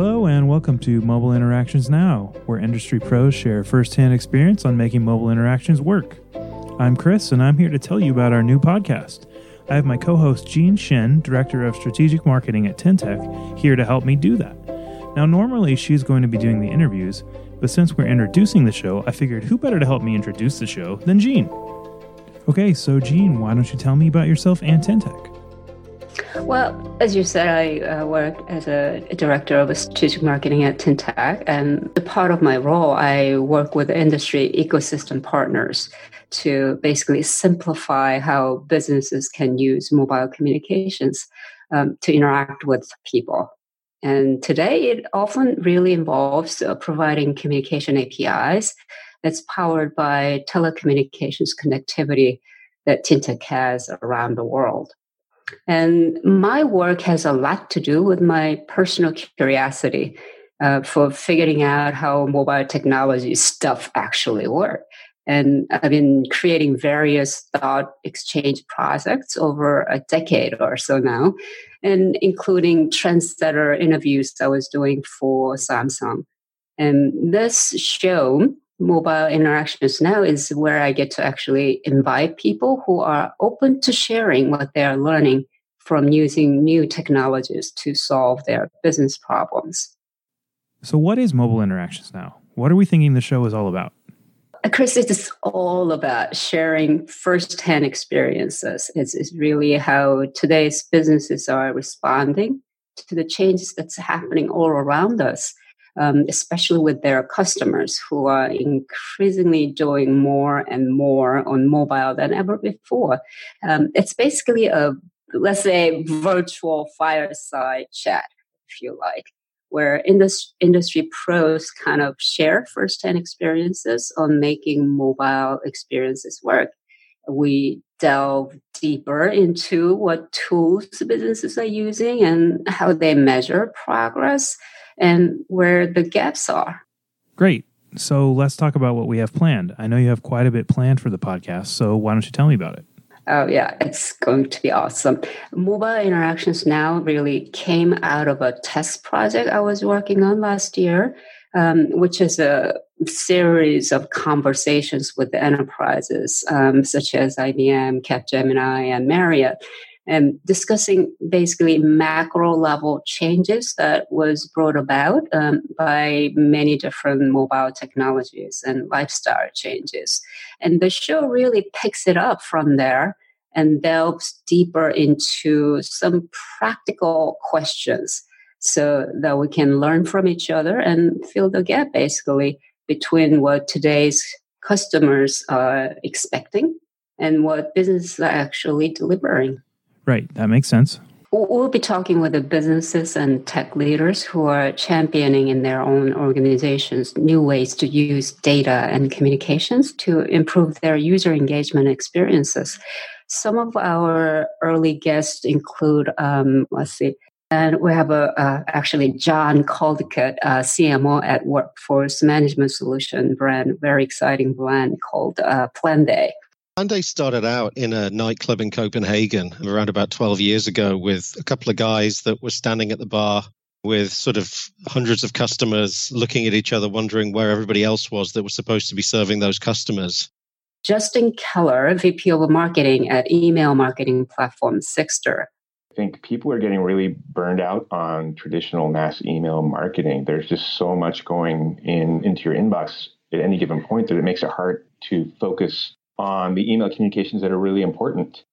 Hello, and welcome to Mobile Interactions Now, where industry pros share firsthand experience on making mobile interactions work. I'm Chris, and I'm here to tell you about our new podcast. I have my co host Jean Shen, Director of Strategic Marketing at tyntec, here to help me do that. Now, normally she's going to be doing the interviews, but since we're introducing the show, I figured who better to help me introduce the show than Jean? Okay, so Jean, why don't you tell me about yourself and tyntec? Well, as you said, I uh, work as a director of strategic marketing at tyntec, and the part of my role, I work with industry ecosystem partners to basically simplify how businesses can use mobile communications um, to interact with people. And today, it often really involves uh, providing communication APIs that's powered by telecommunications connectivity that tyntec has around the world. And my work has a lot to do with my personal curiosity uh, for figuring out how mobile technology stuff actually work. And I've been creating various thought exchange projects over a decade or so now, and including trendsetter interviews I was doing for Samsung. And this show mobile interactions now is where I get to actually invite people who are open to sharing what they are learning from using new technologies to solve their business problems. So, what is mobile interactions now? What are we thinking the show is all about? Uh, Chris, it's all about sharing firsthand experiences. It's, it's really how today's businesses are responding to the changes that's happening all around us um, especially with their customers who are increasingly doing more and more on mobile than ever before. Um, it's basically a, let's say, virtual fireside chat, if you like, where indus- industry pros kind of share firsthand experiences on making mobile experiences work. We delve deeper into what tools businesses are using and how they measure progress and where the gaps are. Great. So let's talk about what we have planned. I know you have quite a bit planned for the podcast, so why don't you tell me about it? Oh, yeah, it's going to be awesome. Mobile Interactions Now really came out of a test project I was working on last year, um, which is a series of conversations with the enterprises um, such as IBM, Capgemini, and Marriott and discussing basically macro level changes that was brought about um, by many different mobile technologies and lifestyle changes. And the show really picks it up from there and delves deeper into some practical questions so that we can learn from each other and fill the gap basically between what today's customers are expecting and what businesses are actually delivering. Right. That makes sense. We'll be talking with the businesses and tech leaders who are championing in their own organizations new ways to use data and communications to improve their user engagement experiences. Some of our early guests include, um, let's see, and we have a, uh, actually John Caldicott, uh, CMO at Workforce Management Solution brand, very exciting brand called uh, Planday. Planday started out in a nightclub in Copenhagen around about 12 years ago with a couple of guys that were standing at the bar with sort of hundreds of customers looking at each other, wondering where everybody else was that was supposed to be serving those customers. Justin Keller, VP of Marketing at email marketing platform Sixter. I think people are getting really burned out on traditional mass email marketing. There's just so much going in into your inbox at any given point that it makes it hard to focus on the email communications that are really important.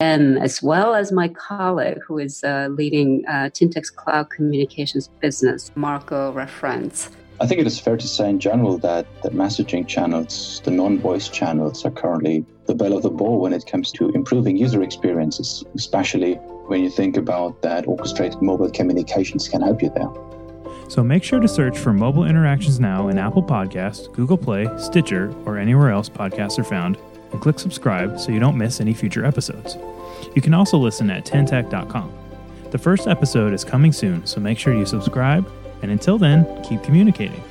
And as well as my colleague who is uh, leading uh, tyntec's cloud communications business, Marco Referenz. I think it is fair to say in general that the messaging channels, the non voice channels, are currently the bell of the ball when it comes to improving user experiences, especially when you think about that orchestrated mobile communications can help you there. So make sure to search for Mobile Interactions Now in Apple Podcasts, Google Play, Stitcher, or anywhere else podcasts are found, and click subscribe so you don't miss any future episodes. You can also listen at tyntec.com. The first episode is coming soon, so make sure you subscribe, and until then, keep communicating.